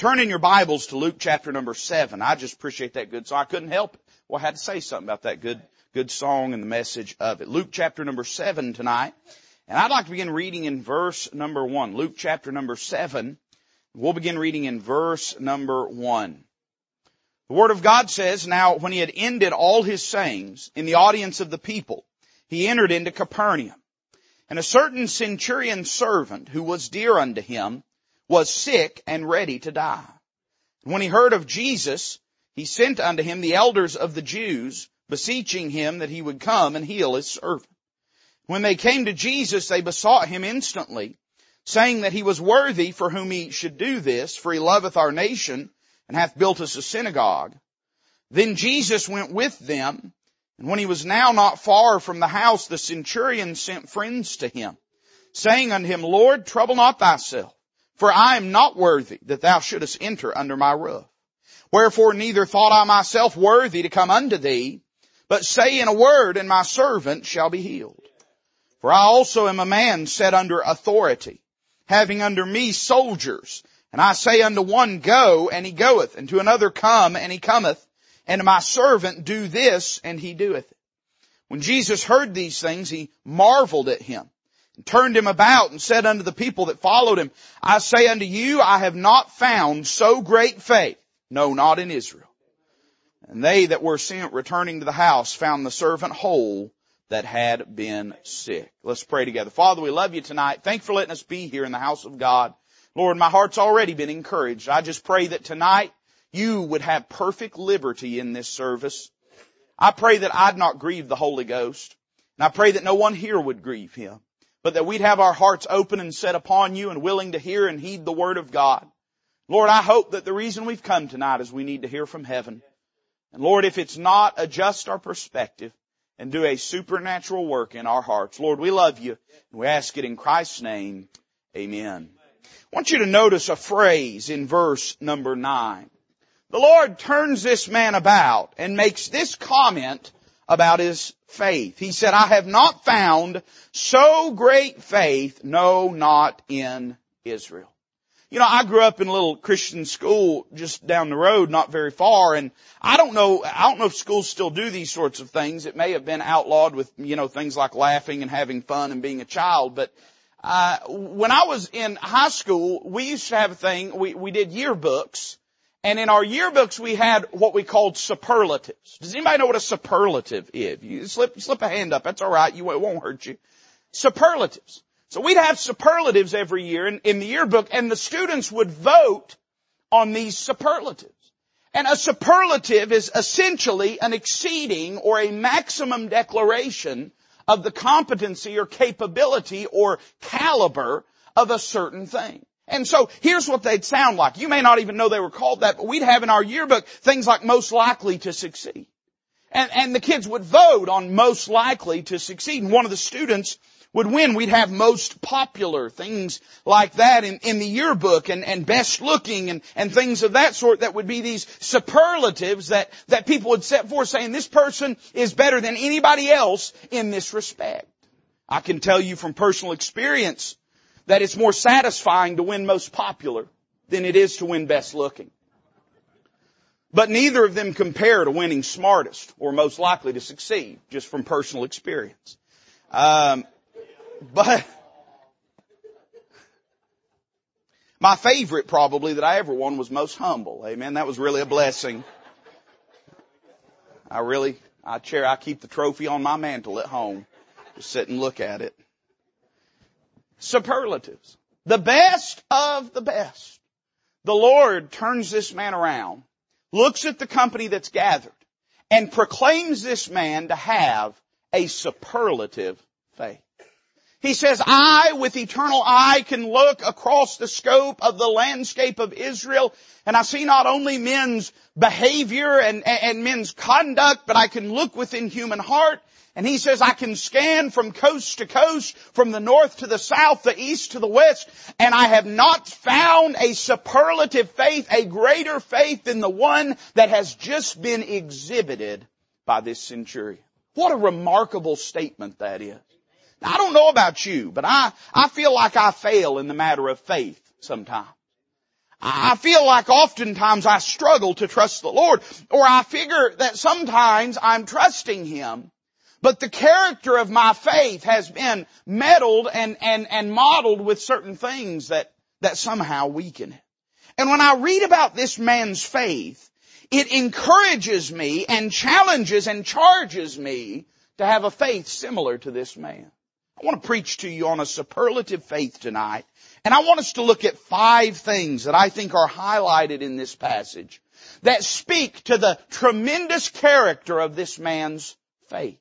Turn in your Bibles to Luke chapter number seven. I just appreciate that good song. I couldn't help it. Well, I had to say something about that good, good song and the message of it. Luke chapter number seven tonight. And I'd like to begin reading in verse number one. Luke chapter number seven. We'll begin reading in verse number one. The Word of God says, Now when he had ended all his sayings in the audience of the people, he entered into Capernaum. And a certain centurion servant who was dear unto him was sick and ready to die. When he heard of Jesus, he sent unto him the elders of the Jews, beseeching him that he would come and heal his servant. When they came to Jesus, they besought him instantly, saying that he was worthy for whom he should do this, for he loveth our nation and hath built us a synagogue. Then Jesus went with them, and when he was now not far from the house, the centurion sent friends to him, saying unto him, Lord, trouble not thyself for I am not worthy that thou shouldest enter under my roof. Wherefore neither thought I myself worthy to come unto thee, but say in a word and my servant shall be healed. For I also am a man set under authority, having under me soldiers. And I say unto one, go, and he goeth, and to another, come, and he cometh, and to my servant, do this, and he doeth it. When Jesus heard these things, he marveled at him turned him about and said unto the people that followed him, I say unto you, I have not found so great faith, no, not in Israel. And they that were sent returning to the house found the servant whole that had been sick. Let's pray together. Father, we love you tonight. Thank for letting us be here in the house of God. Lord, my heart's already been encouraged. I just pray that tonight you would have perfect liberty in this service. I pray that I'd not grieve the Holy Ghost. And I pray that no one here would grieve Him but that we'd have our hearts open and set upon you and willing to hear and heed the word of God. Lord, I hope that the reason we've come tonight is we need to hear from heaven. And Lord, if it's not, adjust our perspective and do a supernatural work in our hearts. Lord, we love you and we ask it in Christ's name. Amen. I want you to notice a phrase in verse number nine. The Lord turns this man about and makes this comment about his faith. He said, I have not found so great faith, no, not in Israel. You know, I grew up in a little Christian school just down the road, not very far, and I don't know, I don't know if schools still do these sorts of things. It may have been outlawed with, you know, things like laughing and having fun and being a child, but uh, when I was in high school, we used to have a thing, we, we did yearbooks, and in our yearbooks, we had what we called superlatives. Does anybody know what a superlative is? You slip, slip a hand up. That's all right. You, it won't hurt you. Superlatives. So we'd have superlatives every year in, in the yearbook, and the students would vote on these superlatives. And a superlative is essentially an exceeding or a maximum declaration of the competency or capability or caliber of a certain thing. And so here's what they'd sound like. You may not even know they were called that, but we'd have in our yearbook things like most likely to succeed. And, and the kids would vote on most likely to succeed. And one of the students would win. We'd have most popular, things like that in, in the yearbook and, and best looking and, and things of that sort that would be these superlatives that, that people would set forth saying this person is better than anybody else in this respect. I can tell you from personal experience that it's more satisfying to win most popular than it is to win best looking. But neither of them compare to winning smartest or most likely to succeed, just from personal experience. Um, but my favorite probably that I ever won was most humble. Amen. That was really a blessing. I really, I chair, I keep the trophy on my mantle at home. Just sit and look at it superlatives. The best of the best. The Lord turns this man around, looks at the company that's gathered, and proclaims this man to have a superlative faith. He says, I, with eternal eye, can look across the scope of the landscape of Israel, and I see not only men's behavior and, and men's conduct, but I can look within human heart, and he says, I can scan from coast to coast, from the north to the south, the east to the west, and I have not found a superlative faith, a greater faith than the one that has just been exhibited by this centurion. What a remarkable statement that is. I don't know about you, but I, I feel like I fail in the matter of faith sometimes. I feel like oftentimes I struggle to trust the Lord, or I figure that sometimes I'm trusting Him, but the character of my faith has been meddled and, and, and modeled with certain things that, that somehow weaken it. And when I read about this man's faith, it encourages me and challenges and charges me to have a faith similar to this man. I want to preach to you on a superlative faith tonight. And I want us to look at five things that I think are highlighted in this passage that speak to the tremendous character of this man's faith.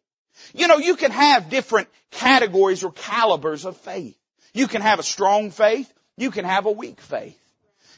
You know, you can have different categories or calibers of faith. You can have a strong faith. You can have a weak faith.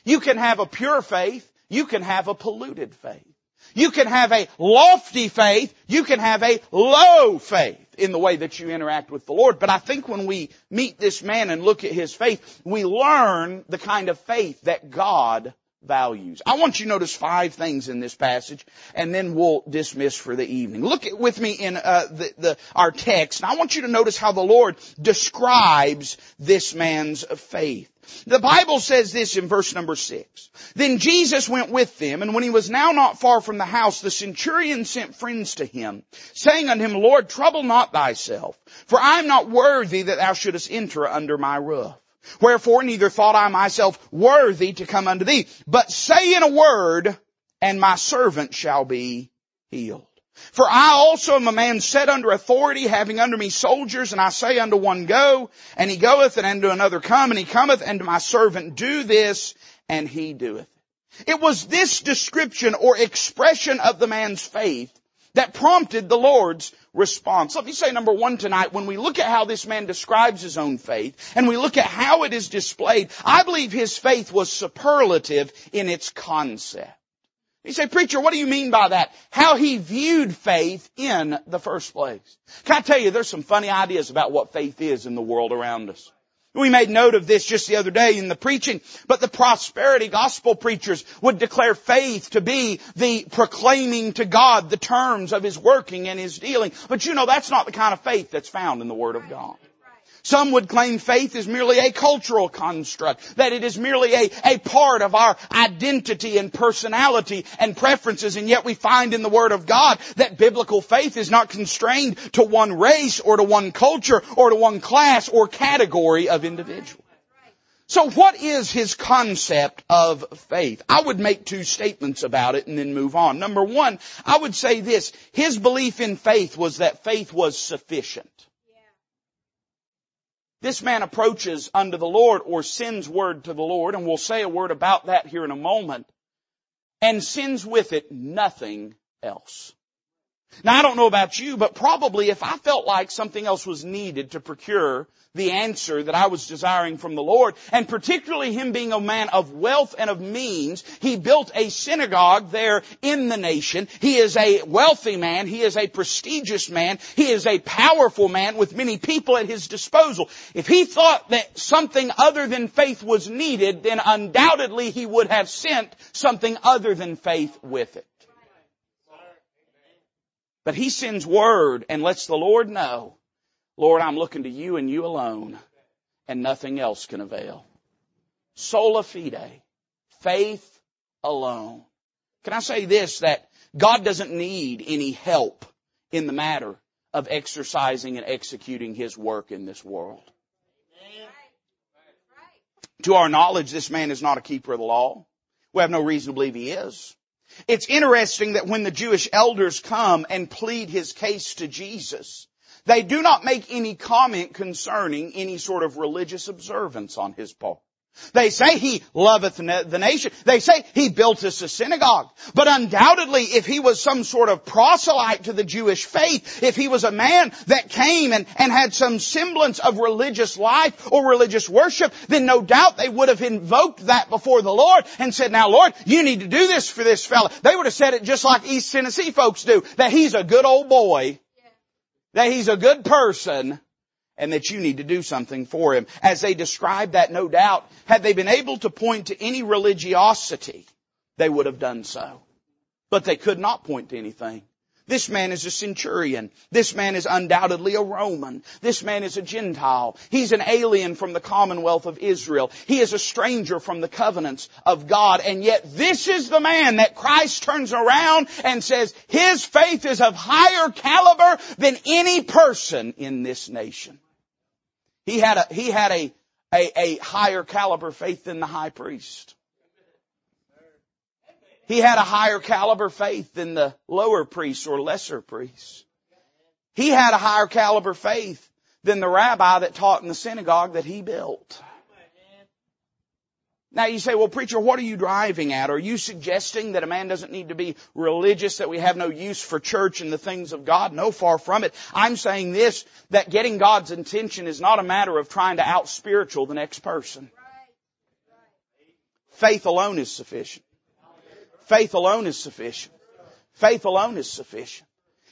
You can have a pure faith. You can have a polluted faith. You can have a lofty faith. You can have a low faith in the way that you interact with the Lord. But I think when we meet this man and look at his faith, we learn the kind of faith that God values. I want you to notice five things in this passage, and then we'll dismiss for the evening. Look with me in uh, the, the, our text, and I want you to notice how the Lord describes this man's faith. The Bible says this in verse number six. Then Jesus went with them, and when he was now not far from the house, the centurion sent friends to him, saying unto him, Lord, trouble not thyself, for I am not worthy that thou shouldest enter under my roof. Wherefore neither thought I myself worthy to come unto thee, but say in a word, and my servant shall be healed. For I also am a man set under authority, having under me soldiers, and I say unto one go, and he goeth, and unto another come, and he cometh, and to my servant do this, and he doeth. It was this description or expression of the man's faith that prompted the Lord's response. Let me say number one tonight, when we look at how this man describes his own faith, and we look at how it is displayed, I believe his faith was superlative in its concept. You say, preacher, what do you mean by that? How he viewed faith in the first place. Can I tell you, there's some funny ideas about what faith is in the world around us. We made note of this just the other day in the preaching, but the prosperity gospel preachers would declare faith to be the proclaiming to God the terms of His working and His dealing. But you know, that's not the kind of faith that's found in the Word of God. Some would claim faith is merely a cultural construct, that it is merely a, a part of our identity and personality and preferences, and yet we find in the Word of God that biblical faith is not constrained to one race or to one culture or to one class or category of individual. So what is his concept of faith? I would make two statements about it and then move on. Number one, I would say this, his belief in faith was that faith was sufficient. This man approaches unto the Lord or sends word to the Lord, and we'll say a word about that here in a moment, and sends with it nothing else. Now I don't know about you, but probably if I felt like something else was needed to procure the answer that I was desiring from the Lord, and particularly him being a man of wealth and of means, he built a synagogue there in the nation. He is a wealthy man. He is a prestigious man. He is a powerful man with many people at his disposal. If he thought that something other than faith was needed, then undoubtedly he would have sent something other than faith with it. But he sends word and lets the Lord know, Lord, I'm looking to you and you alone, and nothing else can avail. Sola fide, faith alone. Can I say this, that God doesn't need any help in the matter of exercising and executing His work in this world. To our knowledge, this man is not a keeper of the law. We have no reason to believe he is. It's interesting that when the Jewish elders come and plead his case to Jesus, they do not make any comment concerning any sort of religious observance on his part. They say he loveth the nation. They say he built us a synagogue. But undoubtedly, if he was some sort of proselyte to the Jewish faith, if he was a man that came and, and had some semblance of religious life or religious worship, then no doubt they would have invoked that before the Lord and said, now Lord, you need to do this for this fella. They would have said it just like East Tennessee folks do, that he's a good old boy, that he's a good person, and that you need to do something for him. As they describe that, no doubt, had they been able to point to any religiosity, they would have done so. But they could not point to anything. This man is a centurion. This man is undoubtedly a Roman. This man is a Gentile. He's an alien from the commonwealth of Israel. He is a stranger from the covenants of God. And yet this is the man that Christ turns around and says his faith is of higher caliber than any person in this nation. He had a, he had a, a, a higher caliber faith than the high priest. He had a higher caliber faith than the lower priests or lesser priests. He had a higher caliber faith than the rabbi that taught in the synagogue that he built. Now you say, well preacher, what are you driving at? Are you suggesting that a man doesn't need to be religious, that we have no use for church and the things of God? No, far from it. I'm saying this, that getting God's intention is not a matter of trying to out spiritual the next person. Faith alone is sufficient. Faith alone is sufficient. Faith alone is sufficient.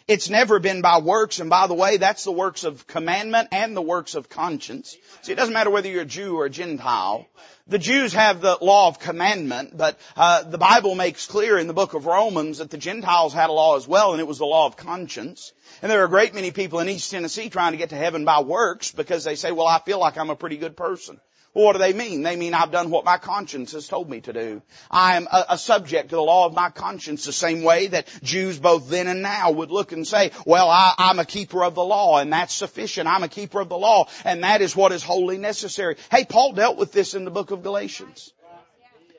It's never been by works, and by the way, that's the works of commandment and the works of conscience. See, it doesn't matter whether you're a Jew or a Gentile. The Jews have the law of commandment, but uh, the Bible makes clear in the book of Romans that the Gentiles had a law as well, and it was the law of conscience. And there are a great many people in East Tennessee trying to get to heaven by works because they say, well, I feel like I'm a pretty good person. What do they mean? They mean I've done what my conscience has told me to do. I am a, a, subject to the law of my conscience the same way that Jews both then and now would look and say, well, I, I'm a keeper of the law and that's sufficient. I'm a keeper of the law and that is what is wholly necessary. Hey, Paul dealt with this in the book of Galatians.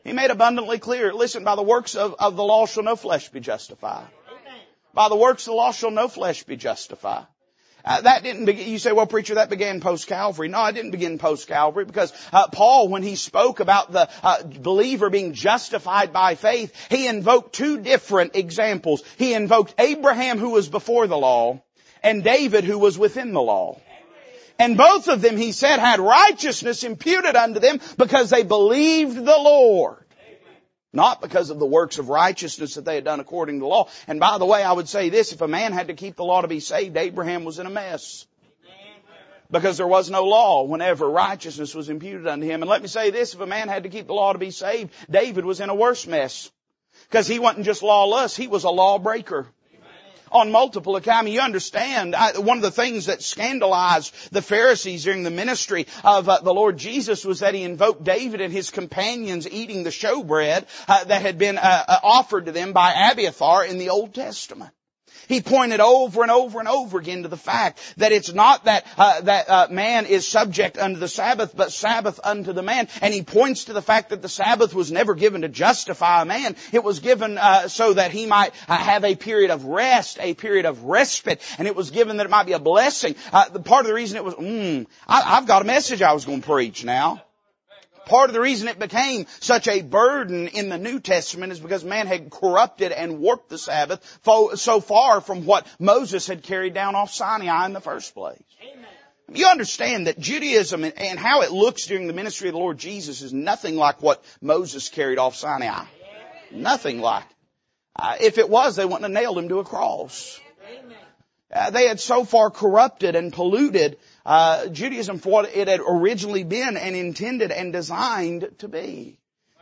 He made abundantly clear, listen, by the works of, of the law shall no flesh be justified. By the works of the law shall no flesh be justified. Uh, that didn't begin, you say, well preacher, that began post-Calvary. No, it didn't begin post-Calvary because uh, Paul, when he spoke about the uh, believer being justified by faith, he invoked two different examples. He invoked Abraham who was before the law and David who was within the law. And both of them, he said, had righteousness imputed unto them because they believed the Lord. Not because of the works of righteousness that they had done according to the law. And by the way, I would say this, if a man had to keep the law to be saved, Abraham was in a mess. Because there was no law whenever righteousness was imputed unto him. And let me say this, if a man had to keep the law to be saved, David was in a worse mess. Because he wasn't just lawless, he was a lawbreaker on multiple accounts. You understand, I, one of the things that scandalized the Pharisees during the ministry of uh, the Lord Jesus was that he invoked David and his companions eating the showbread uh, that had been uh, uh offered to them by Abiathar in the Old Testament. He pointed over and over and over again to the fact that it's not that uh, that uh, man is subject unto the Sabbath, but Sabbath unto the man. And he points to the fact that the Sabbath was never given to justify a man; it was given uh, so that he might uh, have a period of rest, a period of respite, and it was given that it might be a blessing. Uh, the part of the reason it was, mm, I, I've got a message I was going to preach now. Part of the reason it became such a burden in the New Testament is because man had corrupted and warped the Sabbath so far from what Moses had carried down off Sinai in the first place. Amen. You understand that Judaism and how it looks during the ministry of the Lord Jesus is nothing like what Moses carried off Sinai. Nothing like. Uh, if it was, they wouldn't have nailed him to a cross. Uh, they had so far corrupted and polluted uh, Judaism for what it had originally been and intended and designed to be.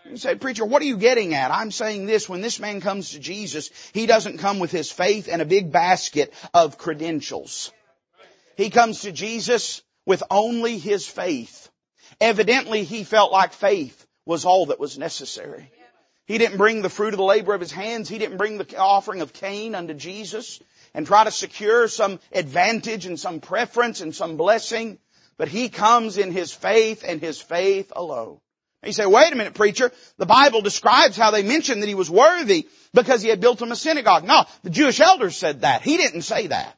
You say, preacher, what are you getting at? I'm saying this, when this man comes to Jesus, he doesn't come with his faith and a big basket of credentials. He comes to Jesus with only his faith. Evidently he felt like faith was all that was necessary. He didn't bring the fruit of the labor of his hands. He didn't bring the offering of Cain unto Jesus and try to secure some advantage and some preference and some blessing, but he comes in his faith and his faith alone. And you say, wait a minute, preacher. The Bible describes how they mentioned that he was worthy because he had built him a synagogue. No, the Jewish elders said that. He didn't say that.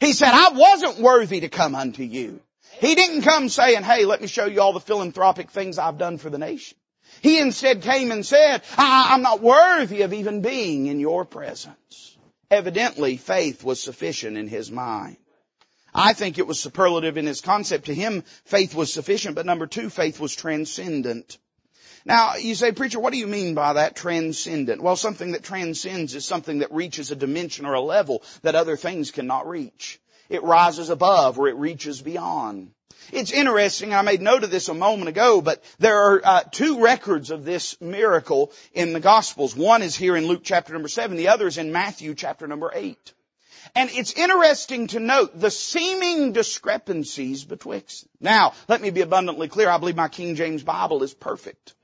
He said, I wasn't worthy to come unto you. He didn't come saying, hey, let me show you all the philanthropic things I've done for the nation. He instead came and said, I'm not worthy of even being in your presence. Evidently, faith was sufficient in his mind. I think it was superlative in his concept. To him, faith was sufficient, but number two, faith was transcendent. Now, you say, preacher, what do you mean by that transcendent? Well, something that transcends is something that reaches a dimension or a level that other things cannot reach. It rises above or it reaches beyond. It's interesting, I made note of this a moment ago, but there are uh, two records of this miracle in the Gospels. One is here in Luke chapter number 7, the other is in Matthew chapter number 8. And it's interesting to note the seeming discrepancies betwixt. Now, let me be abundantly clear. I believe my King James Bible is perfect.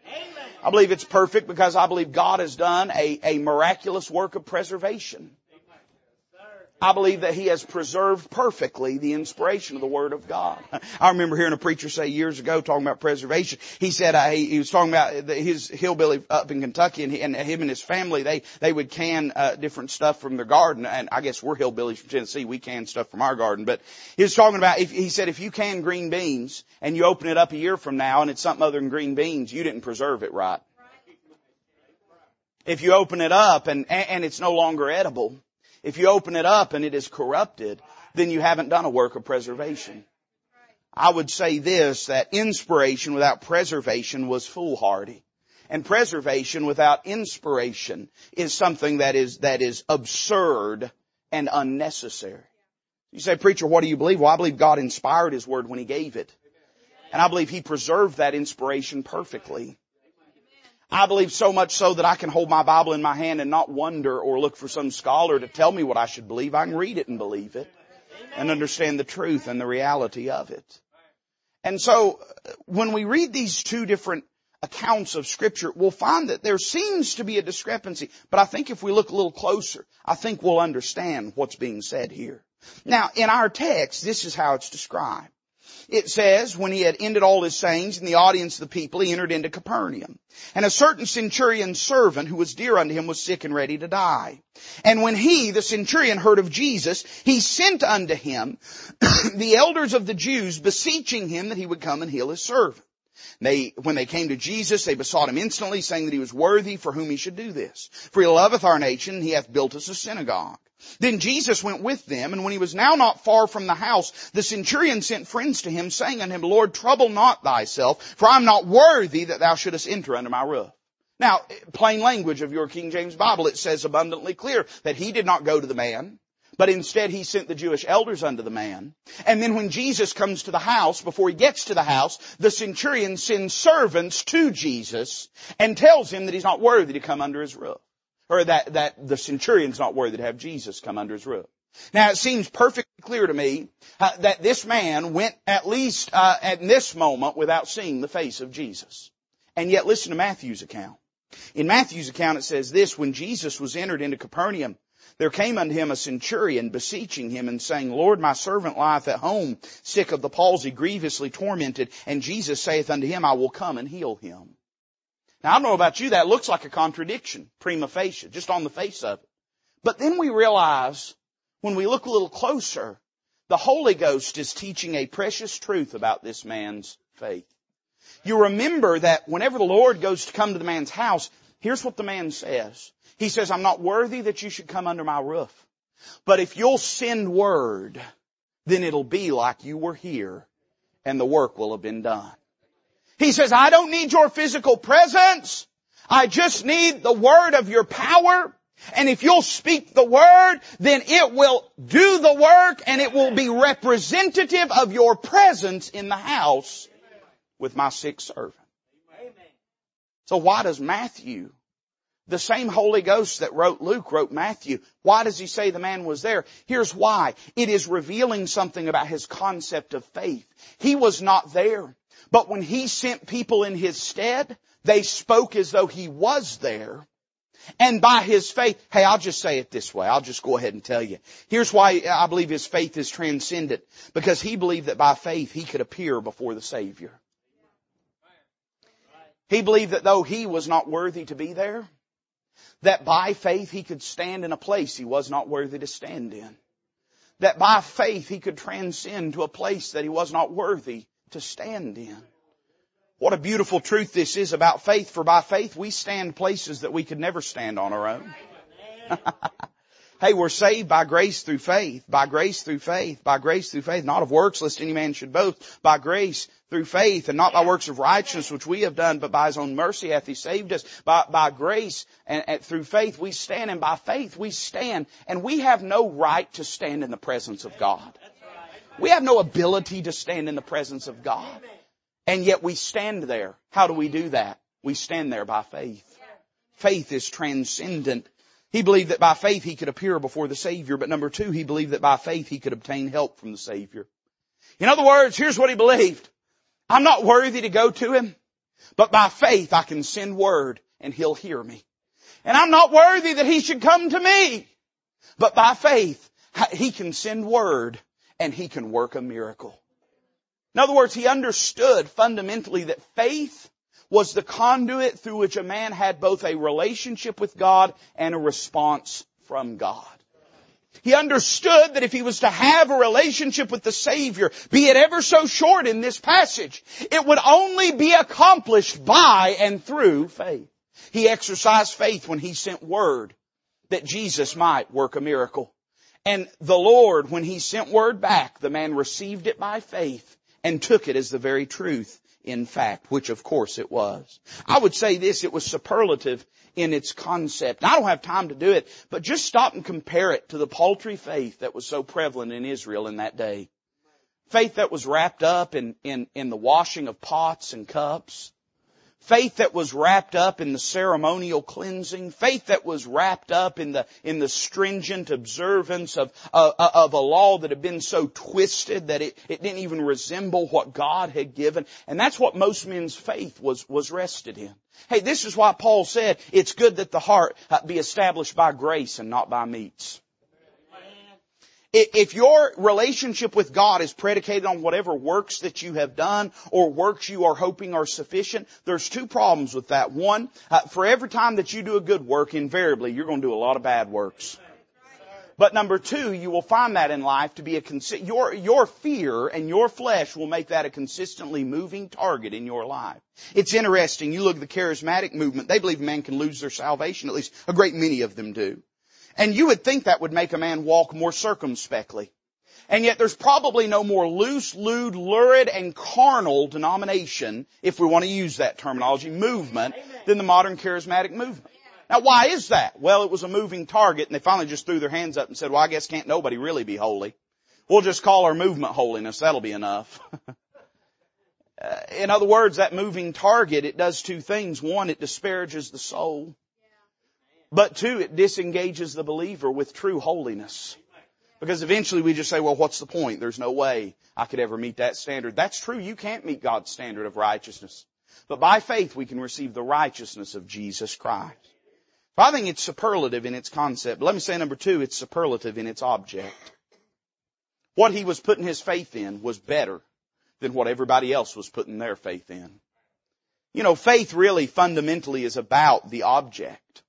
I believe it's perfect because I believe God has done a, a miraculous work of preservation. I believe that he has preserved perfectly the inspiration of the Word of God. I remember hearing a preacher say years ago talking about preservation. He said uh, he, he, was talking about his hillbilly up in Kentucky and, he, and him and his family. They they would can uh, different stuff from their garden. And I guess we're hillbillies from Tennessee. We can stuff from our garden. But he was talking about if, he said if you can green beans and you open it up a year from now and it's something other than green beans, you didn't preserve it right. If you open it up and and it's no longer edible if you open it up and it is corrupted, then you haven't done a work of preservation. I would say this, that inspiration without preservation was foolhardy. And preservation without inspiration is something that is, that is absurd and unnecessary. You say, preacher, what do you believe? Well, I believe God inspired His Word when He gave it. And I believe He preserved that inspiration perfectly. I believe so much so that I can hold my Bible in my hand and not wonder or look for some scholar to tell me what I should believe. I can read it and believe it and understand the truth and the reality of it. And so when we read these two different accounts of scripture, we'll find that there seems to be a discrepancy. But I think if we look a little closer, I think we'll understand what's being said here. Now, in our text, this is how it's described. It says, when he had ended all his sayings in the audience of the people, he entered into Capernaum. And a certain centurion's servant who was dear unto him was sick and ready to die. And when he, the centurion, heard of Jesus, he sent unto him the elders of the Jews beseeching him that he would come and heal his servant. They, when they came to Jesus, they besought him instantly, saying that he was worthy for whom he should do this. For he loveth our nation, and he hath built us a synagogue. Then Jesus went with them, and when he was now not far from the house, the centurion sent friends to him, saying unto him, Lord, trouble not thyself, for I am not worthy that thou shouldest enter under my roof. Now, plain language of your King James Bible, it says abundantly clear that he did not go to the man, but instead he sent the Jewish elders unto the man. And then when Jesus comes to the house, before he gets to the house, the centurion sends servants to Jesus and tells him that he's not worthy to come under his roof or that, that the centurion's not worthy to have Jesus come under his roof. Now it seems perfectly clear to me uh, that this man went at least uh, at this moment without seeing the face of Jesus. And yet listen to Matthew's account. In Matthew's account it says this, when Jesus was entered into Capernaum, there came unto him a centurion beseeching him and saying, Lord, my servant lieth at home, sick of the palsy, grievously tormented. And Jesus saith unto him, I will come and heal him. Now I don't know about you, that looks like a contradiction, prima facie, just on the face of it. But then we realize, when we look a little closer, the Holy Ghost is teaching a precious truth about this man's faith. You remember that whenever the Lord goes to come to the man's house, here's what the man says. He says, I'm not worthy that you should come under my roof. But if you'll send word, then it'll be like you were here and the work will have been done. He says, I don't need your physical presence. I just need the word of your power. And if you'll speak the word, then it will do the work and it will be representative of your presence in the house with my sick servant. So why does Matthew, the same Holy Ghost that wrote Luke, wrote Matthew, why does he say the man was there? Here's why. It is revealing something about his concept of faith. He was not there. But when he sent people in his stead, they spoke as though he was there. And by his faith, hey, I'll just say it this way. I'll just go ahead and tell you. Here's why I believe his faith is transcendent. Because he believed that by faith he could appear before the Savior. He believed that though he was not worthy to be there, that by faith he could stand in a place he was not worthy to stand in. That by faith he could transcend to a place that he was not worthy to stand in. What a beautiful truth this is about faith, for by faith we stand places that we could never stand on our own. hey, we're saved by grace through faith, by grace through faith, by grace through faith, not of works lest any man should boast, by grace through faith and not by works of righteousness which we have done, but by his own mercy hath he saved us. By, by grace and, and through faith we stand and by faith we stand and we have no right to stand in the presence of God. We have no ability to stand in the presence of God. And yet we stand there. How do we do that? We stand there by faith. Faith is transcendent. He believed that by faith he could appear before the Savior, but number two, he believed that by faith he could obtain help from the Savior. In other words, here's what he believed. I'm not worthy to go to him, but by faith I can send word and he'll hear me. And I'm not worthy that he should come to me, but by faith he can send word and he can work a miracle. In other words, he understood fundamentally that faith was the conduit through which a man had both a relationship with God and a response from God. He understood that if he was to have a relationship with the Savior, be it ever so short in this passage, it would only be accomplished by and through faith. He exercised faith when he sent word that Jesus might work a miracle. And the Lord, when he sent word back, the man received it by faith and took it as the very truth in fact, which of course it was. I would say this, it was superlative in its concept. I don't have time to do it, but just stop and compare it to the paltry faith that was so prevalent in Israel in that day. Faith that was wrapped up in, in, in the washing of pots and cups faith that was wrapped up in the ceremonial cleansing, faith that was wrapped up in the, in the stringent observance of, uh, of a law that had been so twisted that it, it didn't even resemble what God had given. And that's what most men's faith was, was rested in. Hey, this is why Paul said it's good that the heart uh, be established by grace and not by meats. If your relationship with God is predicated on whatever works that you have done or works you are hoping are sufficient, there's two problems with that. One, uh, for every time that you do a good work, invariably you're going to do a lot of bad works. But number two, you will find that in life to be a consi- your your fear and your flesh will make that a consistently moving target in your life. It's interesting. You look at the charismatic movement; they believe man can lose their salvation. At least a great many of them do. And you would think that would make a man walk more circumspectly. And yet there's probably no more loose, lewd, lurid, and carnal denomination, if we want to use that terminology, movement, than the modern charismatic movement. Now why is that? Well, it was a moving target and they finally just threw their hands up and said, well, I guess can't nobody really be holy. We'll just call our movement holiness. That'll be enough. Uh, in other words, that moving target, it does two things. One, it disparages the soul. But two, it disengages the believer with true holiness. Because eventually we just say, well, what's the point? There's no way I could ever meet that standard. That's true. You can't meet God's standard of righteousness. But by faith we can receive the righteousness of Jesus Christ. I think it's superlative in its concept. Let me say number two, it's superlative in its object. What he was putting his faith in was better than what everybody else was putting their faith in. You know, faith really fundamentally is about the object.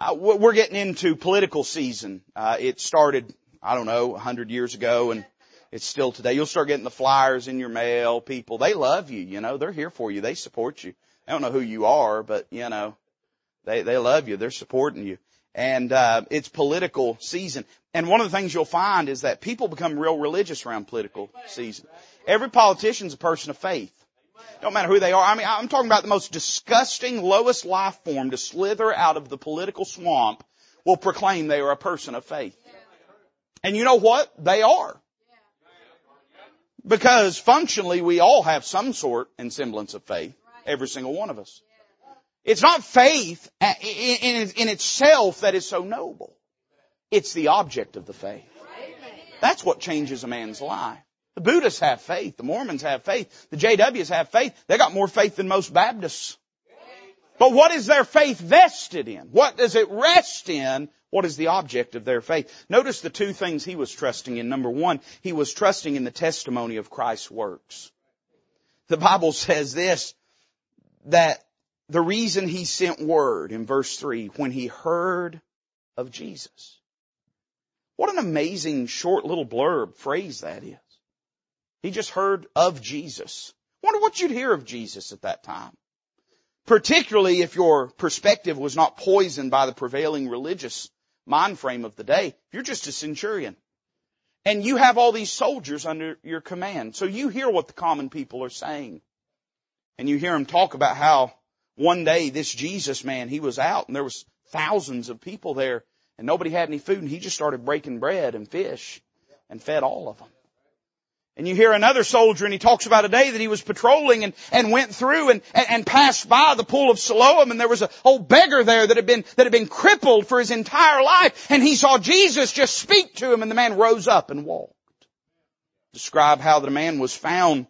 Uh, we're getting into political season. Uh, it started, I don't know, a hundred years ago and it's still today. You'll start getting the flyers in your mail. People, they love you, you know, they're here for you. They support you. I don't know who you are, but you know, they, they love you. They're supporting you. And, uh, it's political season. And one of the things you'll find is that people become real religious around political season. Every politician's a person of faith. Don't matter who they are. I mean, I'm talking about the most disgusting, lowest life form to slither out of the political swamp will proclaim they are a person of faith. And you know what? They are. Because functionally we all have some sort and semblance of faith. Every single one of us. It's not faith in itself that is so noble. It's the object of the faith. That's what changes a man's life. The Buddhists have faith. The Mormons have faith. The JWs have faith. They got more faith than most Baptists. But what is their faith vested in? What does it rest in? What is the object of their faith? Notice the two things he was trusting in. Number one, he was trusting in the testimony of Christ's works. The Bible says this, that the reason he sent word in verse three, when he heard of Jesus. What an amazing short little blurb phrase that is. He just heard of Jesus. Wonder what you'd hear of Jesus at that time. Particularly if your perspective was not poisoned by the prevailing religious mind frame of the day. You're just a centurion. And you have all these soldiers under your command. So you hear what the common people are saying. And you hear them talk about how one day this Jesus man, he was out and there was thousands of people there and nobody had any food and he just started breaking bread and fish and fed all of them. And you hear another soldier and he talks about a day that he was patrolling and, and went through and, and, and passed by the pool of Siloam and there was an old beggar there that had been, that had been crippled for his entire life and he saw Jesus just speak to him and the man rose up and walked. Describe how the man was found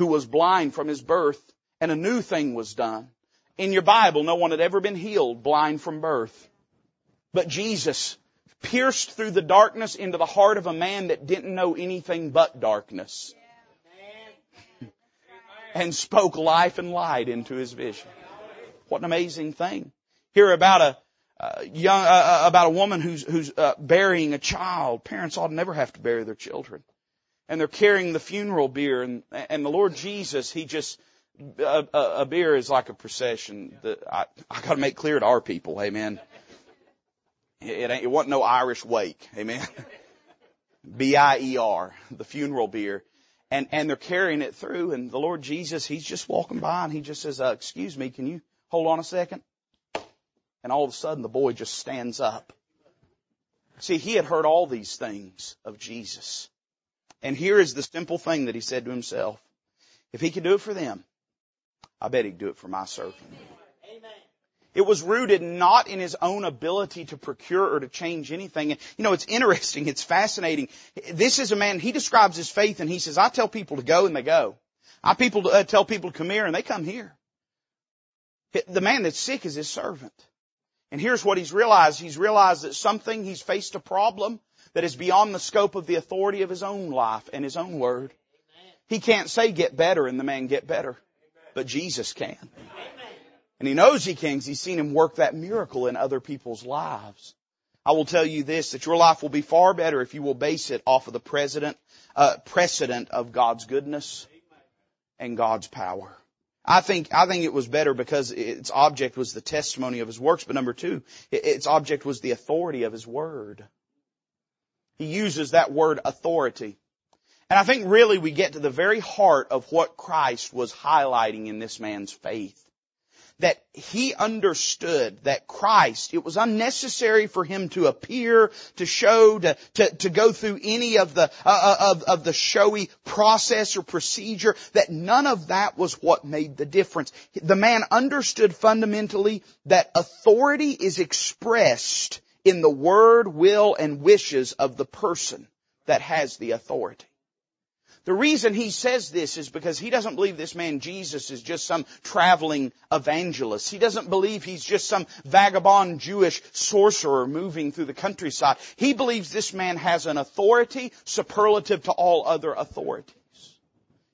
who was blind from his birth and a new thing was done. In your Bible, no one had ever been healed blind from birth. But Jesus pierced through the darkness into the heart of a man that didn't know anything but darkness. and spoke life and light into his vision. What an amazing thing. Hear about a, uh, young, uh, about a woman who's, who's uh, burying a child. Parents ought to never have to bury their children. And they're carrying the funeral bier and, and the Lord Jesus, He just, a, a, a bier is like a procession that I, I gotta make clear to our people, amen. It, ain't, it wasn't no Irish wake. Amen. B-I-E-R, the funeral bier. And, and they're carrying it through and the Lord Jesus, He's just walking by and He just says, uh, excuse me, can you hold on a second? And all of a sudden the boy just stands up. See, he had heard all these things of Jesus. And here is the simple thing that he said to himself. If he could do it for them, I bet he'd do it for my servant. It was rooted not in his own ability to procure or to change anything. And, you know, it's interesting. It's fascinating. This is a man, he describes his faith and he says, I tell people to go and they go. I people uh, tell people to come here and they come here. The man that's sick is his servant. And here's what he's realized. He's realized that something, he's faced a problem that is beyond the scope of the authority of his own life and his own word. He can't say get better and the man get better, but Jesus can. And he knows he can because he's seen him work that miracle in other people's lives. I will tell you this, that your life will be far better if you will base it off of the president, uh, precedent of God's goodness and God's power. I think, I think it was better because its object was the testimony of His works, but number two, its object was the authority of His Word. He uses that word authority. And I think really we get to the very heart of what Christ was highlighting in this man's faith that he understood that Christ, it was unnecessary for him to appear, to show, to, to, to go through any of the, uh, uh, of, of the showy process or procedure, that none of that was what made the difference. The man understood fundamentally that authority is expressed in the word, will, and wishes of the person that has the authority. The reason he says this is because he doesn't believe this man Jesus is just some traveling evangelist. He doesn't believe he's just some vagabond Jewish sorcerer moving through the countryside. He believes this man has an authority superlative to all other authorities.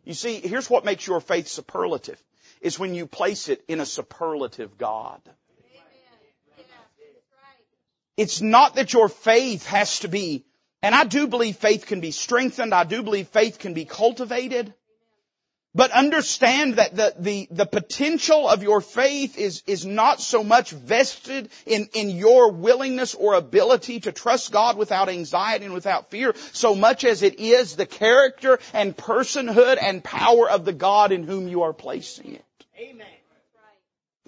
You see, here's what makes your faith superlative, is when you place it in a superlative God. It's not that your faith has to be and I do believe faith can be strengthened. I do believe faith can be cultivated. But understand that the, the, the potential of your faith is, is not so much vested in, in your willingness or ability to trust God without anxiety and without fear, so much as it is the character and personhood and power of the God in whom you are placing it. Amen.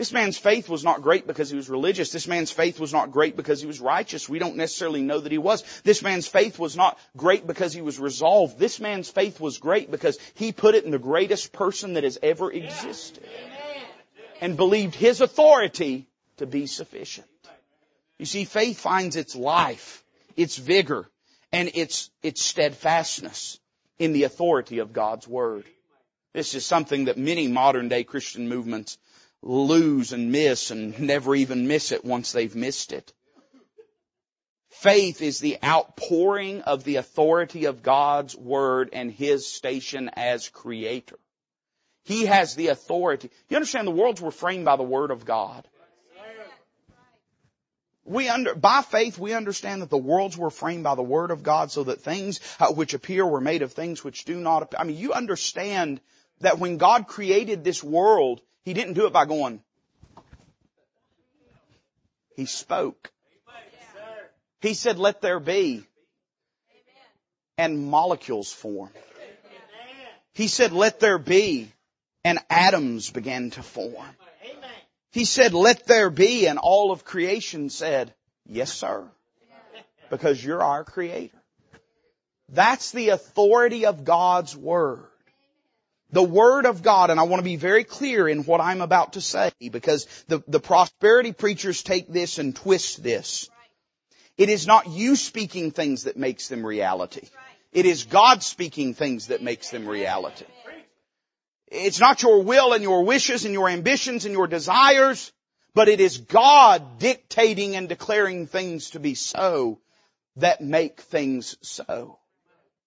This man's faith was not great because he was religious. This man's faith was not great because he was righteous. We don't necessarily know that he was. This man's faith was not great because he was resolved. This man's faith was great because he put it in the greatest person that has ever existed. And believed his authority to be sufficient. You see, faith finds its life, its vigor, and its, its steadfastness in the authority of God's Word. This is something that many modern day Christian movements lose and miss and never even miss it once they've missed it. Faith is the outpouring of the authority of God's Word and His station as Creator. He has the authority. You understand the worlds were framed by the Word of God. We under, by faith, we understand that the worlds were framed by the Word of God so that things uh, which appear were made of things which do not appear. I mean, you understand that when God created this world, he didn't do it by going. He spoke. He said, let there be. And molecules form. He said, let there be. And atoms began to form. He said, let there be. And all of creation said, yes sir. Because you're our creator. That's the authority of God's Word. The Word of God, and I want to be very clear in what I'm about to say because the, the prosperity preachers take this and twist this. It is not you speaking things that makes them reality. It is God speaking things that makes them reality. It's not your will and your wishes and your ambitions and your desires, but it is God dictating and declaring things to be so that make things so.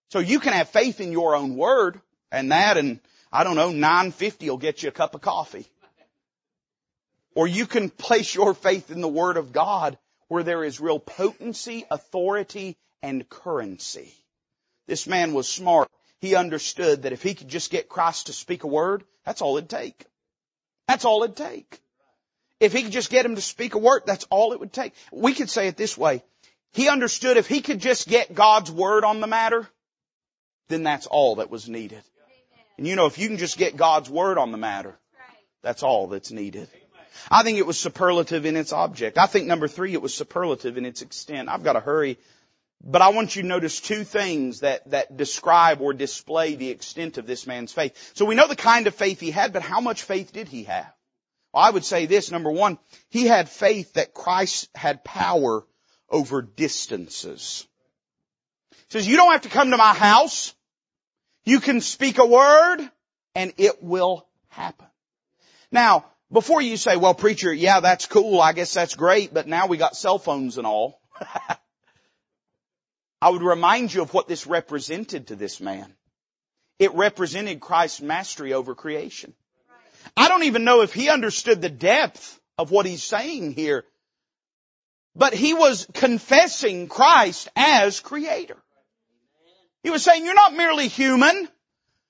So you can have faith in your own word and that and I don't know, 950 will get you a cup of coffee. Or you can place your faith in the word of God where there is real potency, authority, and currency. This man was smart. He understood that if he could just get Christ to speak a word, that's all it'd take. That's all it'd take. If he could just get him to speak a word, that's all it would take. We could say it this way. He understood if he could just get God's word on the matter, then that's all that was needed. And you know, if you can just get God's word on the matter, that's all that's needed. I think it was superlative in its object. I think number three, it was superlative in its extent. I've got to hurry. But I want you to notice two things that, that describe or display the extent of this man's faith. So we know the kind of faith he had, but how much faith did he have? Well, I would say this, number one, he had faith that Christ had power over distances. He says, you don't have to come to my house. You can speak a word and it will happen. Now, before you say, well preacher, yeah, that's cool, I guess that's great, but now we got cell phones and all. I would remind you of what this represented to this man. It represented Christ's mastery over creation. I don't even know if he understood the depth of what he's saying here, but he was confessing Christ as creator. He was saying, you're not merely human.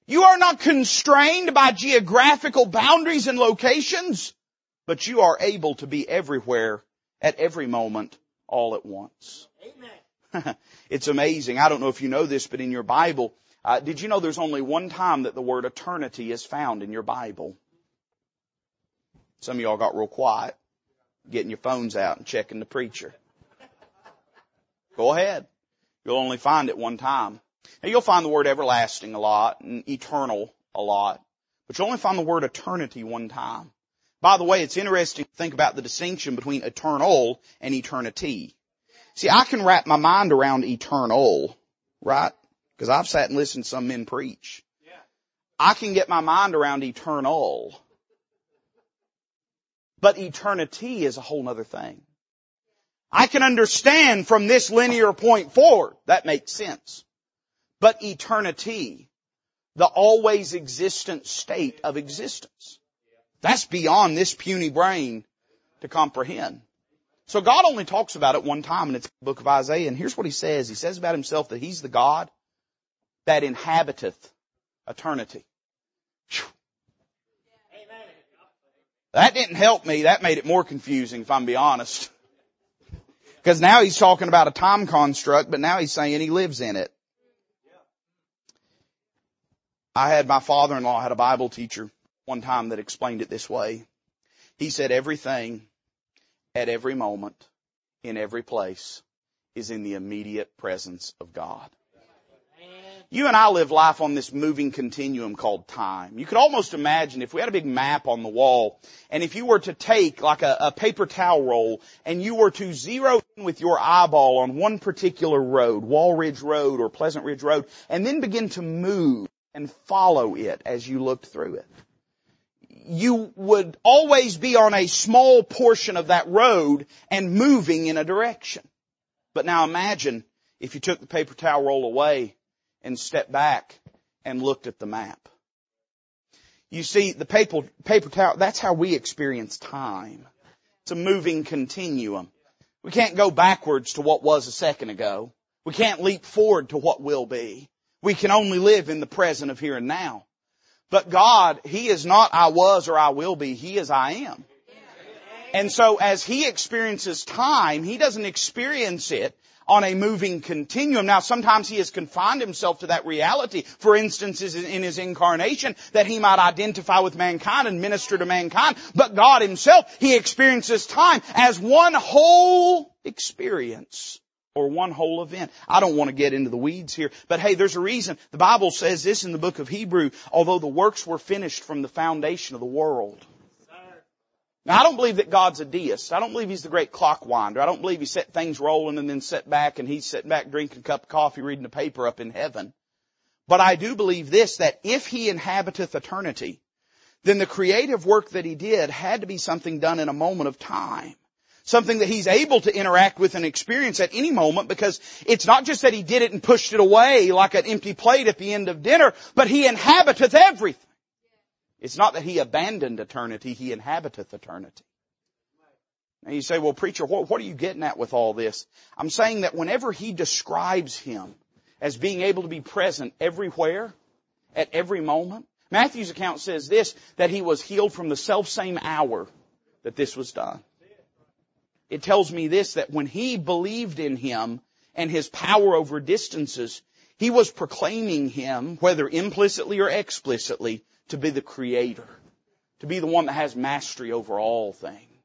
You are not constrained by geographical boundaries and locations, but you are able to be everywhere at every moment all at once. Amen. it's amazing. I don't know if you know this, but in your Bible, uh, did you know there's only one time that the word eternity is found in your Bible? Some of y'all got real quiet, getting your phones out and checking the preacher. Go ahead. You'll only find it one time. Now you'll find the word everlasting a lot and eternal a lot, but you'll only find the word eternity one time. By the way, it's interesting to think about the distinction between eternal and eternity. See, I can wrap my mind around eternal, right? Because I've sat and listened to some men preach. I can get my mind around eternal. But eternity is a whole other thing. I can understand from this linear point forward. That makes sense but eternity, the always existent state of existence. That's beyond this puny brain to comprehend. So God only talks about it one time and it's the book of Isaiah. And here's what he says. He says about himself that he's the God that inhabiteth eternity. That didn't help me. That made it more confusing if I'm be honest. Because now he's talking about a time construct, but now he's saying he lives in it. I had my father-in-law had a Bible teacher one time that explained it this way. He said everything at every moment in every place is in the immediate presence of God. You and I live life on this moving continuum called time. You could almost imagine if we had a big map on the wall and if you were to take like a, a paper towel roll and you were to zero in with your eyeball on one particular road, Walridge Road or Pleasant Ridge Road, and then begin to move and follow it as you looked through it. You would always be on a small portion of that road and moving in a direction. But now imagine if you took the paper towel roll away and stepped back and looked at the map. You see, the paper, paper towel, that's how we experience time. It's a moving continuum. We can't go backwards to what was a second ago. We can't leap forward to what will be. We can only live in the present of here and now. But God, He is not I was or I will be. He is I am. And so as He experiences time, He doesn't experience it on a moving continuum. Now sometimes He has confined Himself to that reality. For instance, in His incarnation, that He might identify with mankind and minister to mankind. But God Himself, He experiences time as one whole experience or one whole event. I don't want to get into the weeds here, but hey, there's a reason. The Bible says this in the book of Hebrew, although the works were finished from the foundation of the world. Now, I don't believe that God's a deist. I don't believe He's the great clock winder. I don't believe He set things rolling and then set back and He's sitting back drinking a cup of coffee reading the paper up in heaven. But I do believe this, that if He inhabiteth eternity, then the creative work that He did had to be something done in a moment of time. Something that He's able to interact with and experience at any moment because it's not just that He did it and pushed it away like an empty plate at the end of dinner, but He inhabiteth everything. It's not that he abandoned eternity, he inhabiteth eternity. Now you say, well preacher, what, what, are you getting at with all this? I'm saying that whenever he describes him as being able to be present everywhere, at every moment, Matthew's account says this, that he was healed from the self same hour that this was done. It tells me this, that when he believed in him and his power over distances, he was proclaiming him, whether implicitly or explicitly, to be the creator, to be the one that has mastery over all things.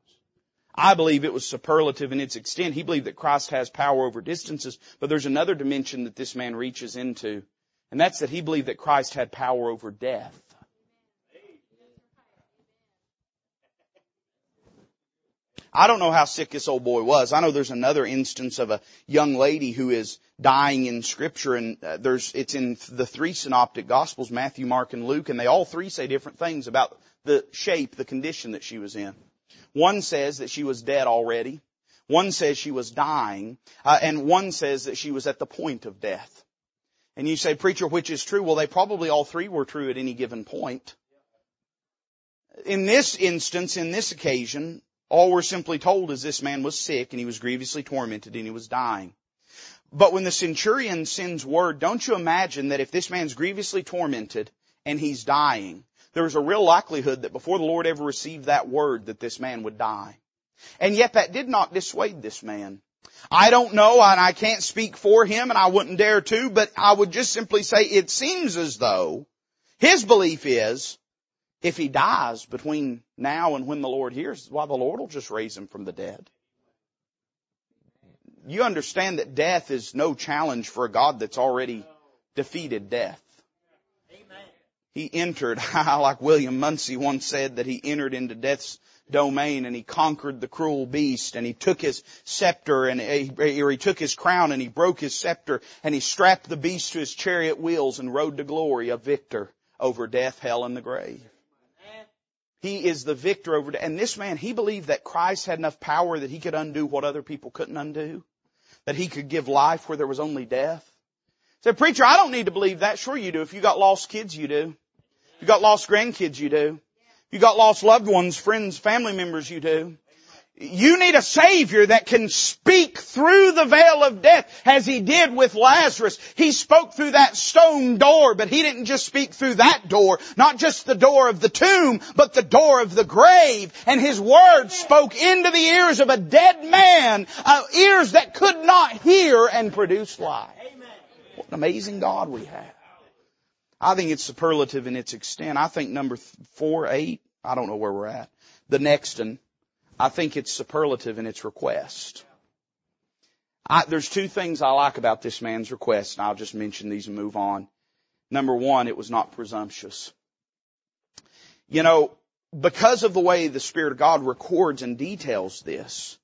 I believe it was superlative in its extent. He believed that Christ has power over distances, but there's another dimension that this man reaches into, and that's that he believed that Christ had power over death. I don't know how sick this old boy was. I know there's another instance of a young lady who is dying in scripture and uh, there's, it's in the three synoptic gospels, Matthew, Mark, and Luke, and they all three say different things about the shape, the condition that she was in. One says that she was dead already. One says she was dying, uh, and one says that she was at the point of death. And you say, preacher, which is true? Well, they probably all three were true at any given point. In this instance, in this occasion, all we're simply told is this man was sick and he was grievously tormented and he was dying. But when the centurion sends word, don't you imagine that if this man's grievously tormented and he's dying, there's a real likelihood that before the Lord ever received that word that this man would die. And yet that did not dissuade this man. I don't know and I can't speak for him and I wouldn't dare to, but I would just simply say it seems as though his belief is if he dies between now and when the Lord hears, why the Lord will just raise him from the dead. You understand that death is no challenge for a God that's already defeated death. He entered, like William Munsey once said, that he entered into death's domain and he conquered the cruel beast and he took his scepter and he, or he took his crown and he broke his scepter and he strapped the beast to his chariot wheels and rode to glory a victor over death, hell, and the grave. He is the victor over, and this man, he believed that Christ had enough power that he could undo what other people couldn't undo. That he could give life where there was only death. Said, preacher, I don't need to believe that. Sure you do. If you got lost kids, you do. If you got lost grandkids, you do. If you got lost loved ones, friends, family members, you do. You need a Savior that can speak through the veil of death as He did with Lazarus. He spoke through that stone door, but He didn't just speak through that door, not just the door of the tomb, but the door of the grave. And His Word spoke into the ears of a dead man, uh, ears that could not hear and produce life. What an amazing God we have. I think it's superlative in its extent. I think number four, eight, I don't know where we're at. The next one I think it's superlative in its request. I, there's two things I like about this man's request, and I'll just mention these and move on. Number one, it was not presumptuous. You know, because of the way the Spirit of God records and details this,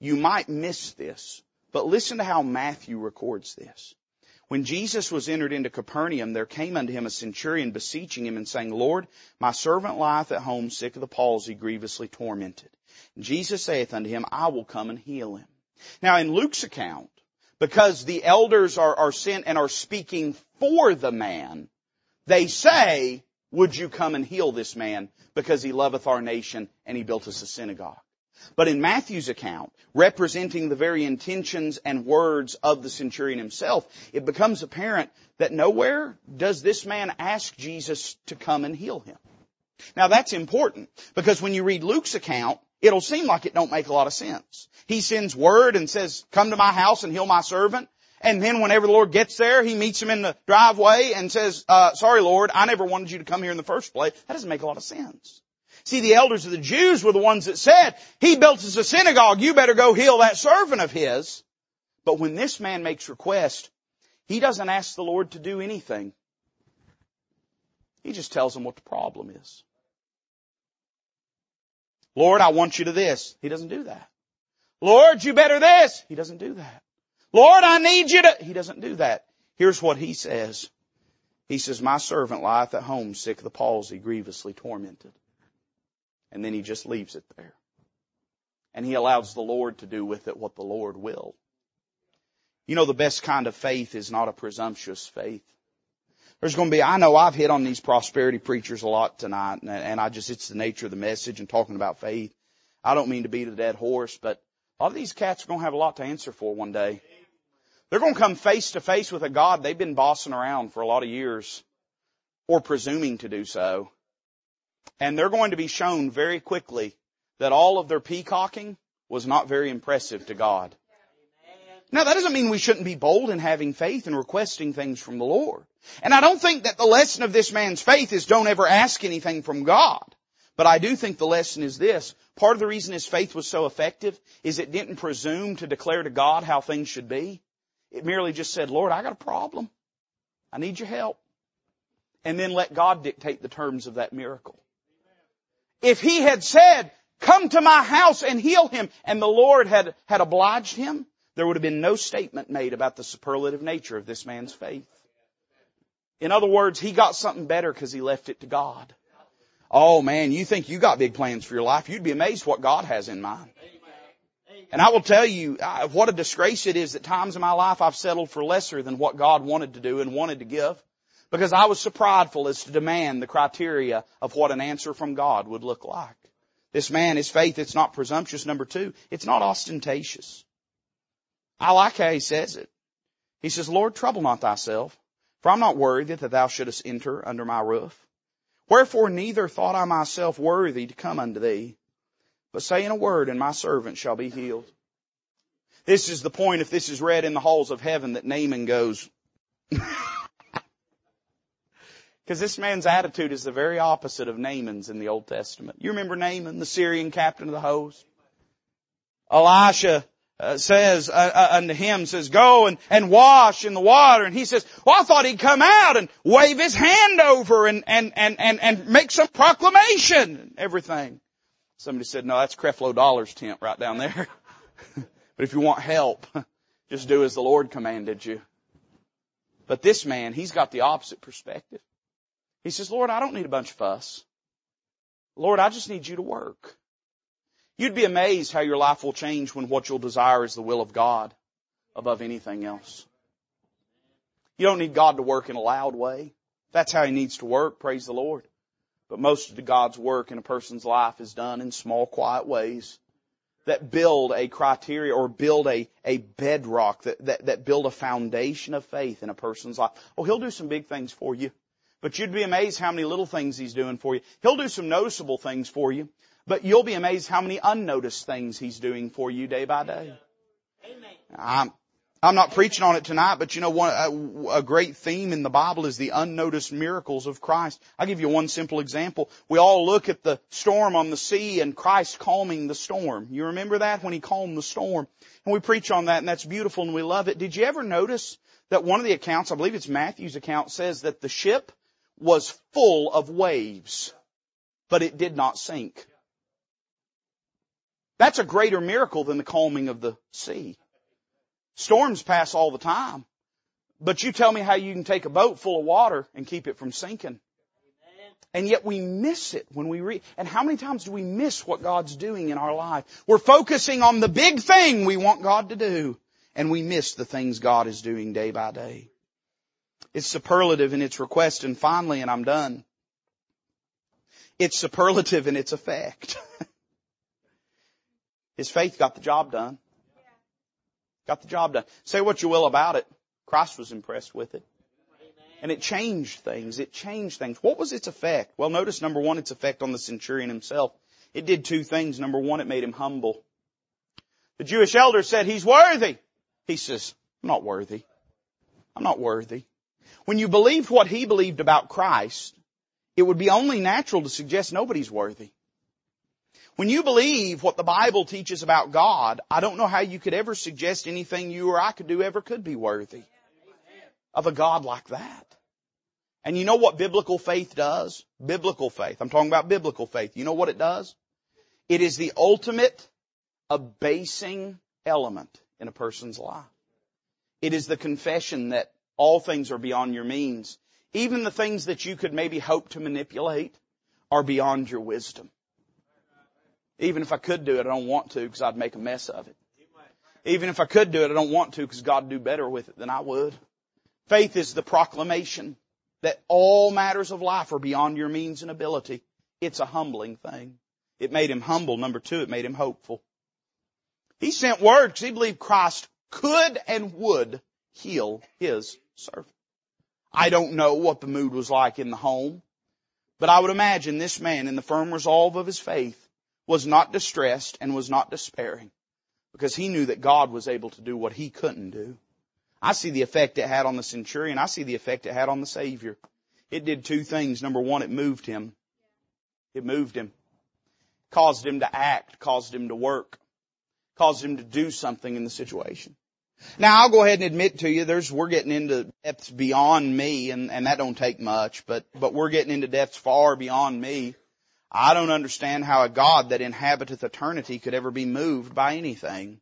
you might miss this. But listen to how Matthew records this. When Jesus was entered into Capernaum, there came unto him a centurion beseeching him and saying, Lord, my servant lieth at home sick of the palsy, grievously tormented. Jesus saith unto him, I will come and heal him. Now in Luke's account, because the elders are, are sent and are speaking for the man, they say, would you come and heal this man because he loveth our nation and he built us a synagogue. But in Matthew's account, representing the very intentions and words of the centurion himself, it becomes apparent that nowhere does this man ask Jesus to come and heal him. Now that's important because when you read Luke's account, it'll seem like it don't make a lot of sense. He sends word and says, come to my house and heal my servant. And then whenever the Lord gets there, he meets him in the driveway and says, uh, sorry Lord, I never wanted you to come here in the first place. That doesn't make a lot of sense. See, the elders of the Jews were the ones that said, he built us a synagogue, you better go heal that servant of his. But when this man makes request, he doesn't ask the Lord to do anything. He just tells him what the problem is. Lord, I want you to this. He doesn't do that. Lord, you better this. He doesn't do that. Lord, I need you to. He doesn't do that. Here's what he says. He says, my servant lieth at home sick of the palsy, grievously tormented. And then he just leaves it there. And he allows the Lord to do with it what the Lord will. You know, the best kind of faith is not a presumptuous faith. There's going to be, I know I've hit on these prosperity preachers a lot tonight, and I just, it's the nature of the message and talking about faith. I don't mean to beat a dead horse, but a lot of these cats are going to have a lot to answer for one day. They're going to come face to face with a God they've been bossing around for a lot of years, or presuming to do so. And they're going to be shown very quickly that all of their peacocking was not very impressive to God. Now that doesn't mean we shouldn't be bold in having faith and requesting things from the Lord. And I don't think that the lesson of this man's faith is don't ever ask anything from God. But I do think the lesson is this. Part of the reason his faith was so effective is it didn't presume to declare to God how things should be. It merely just said, Lord, I got a problem. I need your help. And then let God dictate the terms of that miracle. If he had said, come to my house and heal him, and the Lord had, had obliged him, there would have been no statement made about the superlative nature of this man's faith. In other words, he got something better because he left it to God. Oh man, you think you got big plans for your life. You'd be amazed what God has in mind. And I will tell you what a disgrace it is that times in my life I've settled for lesser than what God wanted to do and wanted to give. Because I was so prideful as to demand the criteria of what an answer from God would look like. This man, his faith, it's not presumptuous. Number two, it's not ostentatious. I like how he says it. He says, Lord, trouble not thyself, for I'm not worthy that thou shouldest enter under my roof. Wherefore neither thought I myself worthy to come unto thee, but say in a word, and my servant shall be healed. This is the point, if this is read in the halls of heaven, that Naaman goes. Because this man's attitude is the very opposite of Naaman's in the Old Testament. You remember Naaman, the Syrian captain of the host? Elisha uh, says uh, uh, unto him, says, go and, and wash in the water. And he says, well, I thought he'd come out and wave his hand over and, and, and, and, and make some proclamation and everything. Somebody said, no, that's Creflo Dollar's tent right down there. but if you want help, just do as the Lord commanded you. But this man, he's got the opposite perspective. He says, Lord, I don't need a bunch of fuss. Lord, I just need you to work. You'd be amazed how your life will change when what you'll desire is the will of God above anything else. You don't need God to work in a loud way. That's how He needs to work, praise the Lord. But most of God's work in a person's life is done in small, quiet ways that build a criteria or build a, a bedrock, that, that, that build a foundation of faith in a person's life. Oh, He'll do some big things for you. But you'd be amazed how many little things He's doing for you. He'll do some noticeable things for you. But you'll be amazed how many unnoticed things He's doing for you day by day. I'm, I'm not preaching on it tonight, but you know, one, uh, a, a, great theme in the Bible is the unnoticed miracles of Christ. I'll give you one simple example. We all look at the storm on the sea and Christ calming the storm. You remember that when He calmed the storm? And we preach on that and that's beautiful and we love it. Did you ever notice that one of the accounts, I believe it's Matthew's account, says that the ship was full of waves, but it did not sink. That's a greater miracle than the calming of the sea. Storms pass all the time. But you tell me how you can take a boat full of water and keep it from sinking. And yet we miss it when we read. And how many times do we miss what God's doing in our life? We're focusing on the big thing we want God to do. And we miss the things God is doing day by day. It's superlative in its request. And finally, and I'm done. It's superlative in its effect. His faith got the job done. Got the job done. Say what you will about it. Christ was impressed with it. And it changed things. It changed things. What was its effect? Well, notice number one, its effect on the centurion himself. It did two things. Number one, it made him humble. The Jewish elder said, he's worthy. He says, I'm not worthy. I'm not worthy. When you believed what he believed about Christ, it would be only natural to suggest nobody's worthy. When you believe what the Bible teaches about God, I don't know how you could ever suggest anything you or I could do ever could be worthy of a God like that. And you know what biblical faith does? Biblical faith. I'm talking about biblical faith. You know what it does? It is the ultimate abasing element in a person's life. It is the confession that all things are beyond your means. Even the things that you could maybe hope to manipulate are beyond your wisdom. Even if I could do it, I don't want to because I'd make a mess of it. Even if I could do it, I don't want to because God would do better with it than I would. Faith is the proclamation that all matters of life are beyond your means and ability. It's a humbling thing. It made him humble. Number two, it made him hopeful. He sent word because he believed Christ could and would heal his servant. I don't know what the mood was like in the home, but I would imagine this man in the firm resolve of his faith was not distressed and was not despairing because he knew that God was able to do what he couldn't do. I see the effect it had on the centurion. I see the effect it had on the Savior. It did two things. Number one, it moved him. It moved him. Caused him to act, caused him to work, caused him to do something in the situation. Now I'll go ahead and admit to you, there's, we're getting into depths beyond me and, and that don't take much, but, but we're getting into depths far beyond me. I don't understand how a God that inhabiteth eternity could ever be moved by anything.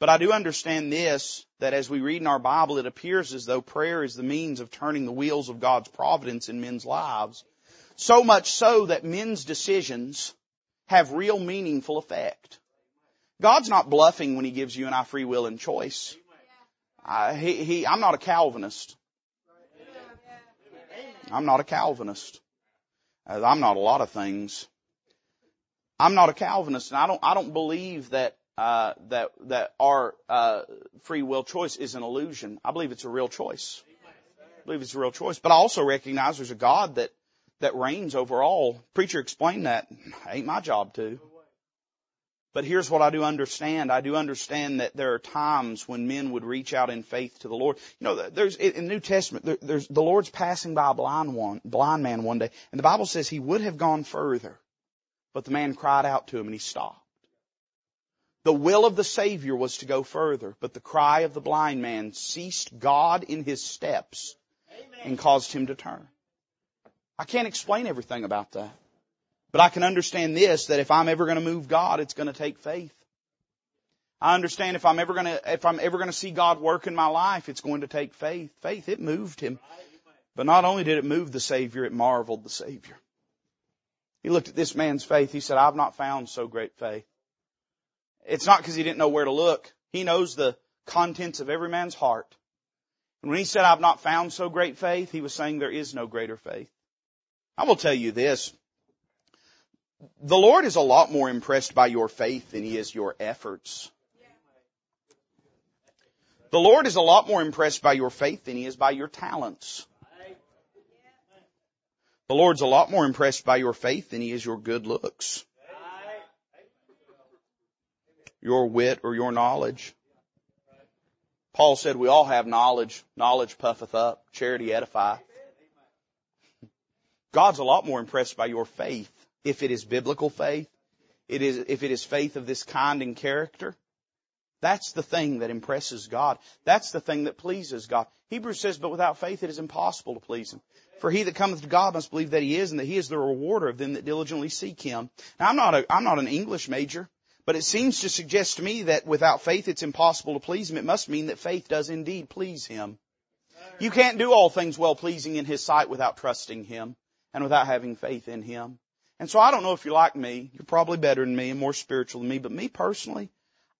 But I do understand this, that as we read in our Bible, it appears as though prayer is the means of turning the wheels of God's providence in men's lives. So much so that men's decisions have real meaningful effect. God's not bluffing when He gives you and I free will and choice. Uh, he, he, I'm not a Calvinist. I'm not a Calvinist. Uh, I'm not a lot of things. I'm not a Calvinist, and I don't. I don't believe that uh, that that our uh, free will choice is an illusion. I believe it's a real choice. I believe it's a real choice. But I also recognize there's a God that that reigns over all. Preacher explained that. Ain't my job to. But here's what I do understand. I do understand that there are times when men would reach out in faith to the Lord. You know, there's in the New Testament, there's the Lord's passing by a blind one, blind man one day, and the Bible says he would have gone further, but the man cried out to him and he stopped. The will of the Savior was to go further, but the cry of the blind man ceased God in his steps and caused him to turn. I can't explain everything about that. But I can understand this, that if I'm ever going to move God, it's going to take faith. I understand if I'm ever going to, if I'm ever going to see God work in my life, it's going to take faith. Faith, it moved him. But not only did it move the Savior, it marveled the Savior. He looked at this man's faith. He said, I've not found so great faith. It's not because he didn't know where to look. He knows the contents of every man's heart. And when he said, I've not found so great faith, he was saying there is no greater faith. I will tell you this. The Lord is a lot more impressed by your faith than He is your efforts. The Lord is a lot more impressed by your faith than He is by your talents. The Lord's a lot more impressed by your faith than He is your good looks. Your wit or your knowledge. Paul said we all have knowledge. Knowledge puffeth up. Charity edifieth. God's a lot more impressed by your faith if it is biblical faith, it is, if it is faith of this kind and character, that's the thing that impresses God. That's the thing that pleases God. Hebrews says, but without faith it is impossible to please Him. For he that cometh to God must believe that He is and that He is the rewarder of them that diligently seek Him. Now I'm not a, I'm not an English major, but it seems to suggest to me that without faith it's impossible to please Him. It must mean that faith does indeed please Him. You can't do all things well pleasing in His sight without trusting Him and without having faith in Him. And so I don't know if you're like me. You're probably better than me and more spiritual than me. But me personally,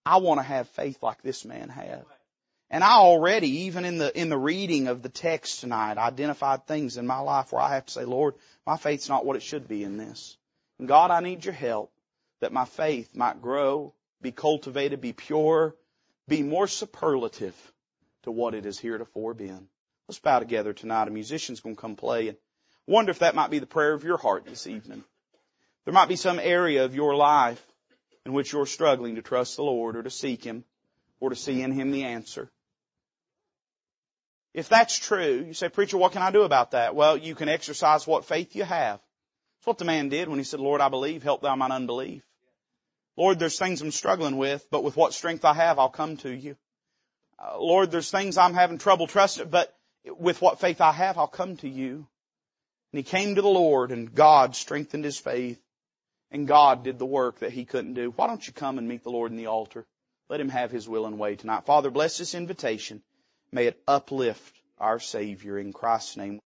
I want to have faith like this man had. And I already, even in the, in the reading of the text tonight, identified things in my life where I have to say, Lord, my faith's not what it should be in this. And God, I need your help that my faith might grow, be cultivated, be pure, be more superlative to what it has heretofore been. Let's bow together tonight. A musician's going to come play and wonder if that might be the prayer of your heart this evening. There might be some area of your life in which you're struggling to trust the Lord or to seek Him or to see in Him the answer. If that's true, you say, preacher, what can I do about that? Well, you can exercise what faith you have. That's what the man did when he said, Lord, I believe, help thou mine unbelief. Lord, there's things I'm struggling with, but with what strength I have, I'll come to you. Uh, Lord, there's things I'm having trouble trusting, but with what faith I have, I'll come to you. And he came to the Lord and God strengthened his faith and God did the work that he couldn't do. Why don't you come and meet the Lord in the altar? Let him have his will and way tonight. Father, bless this invitation. May it uplift our Savior in Christ's name.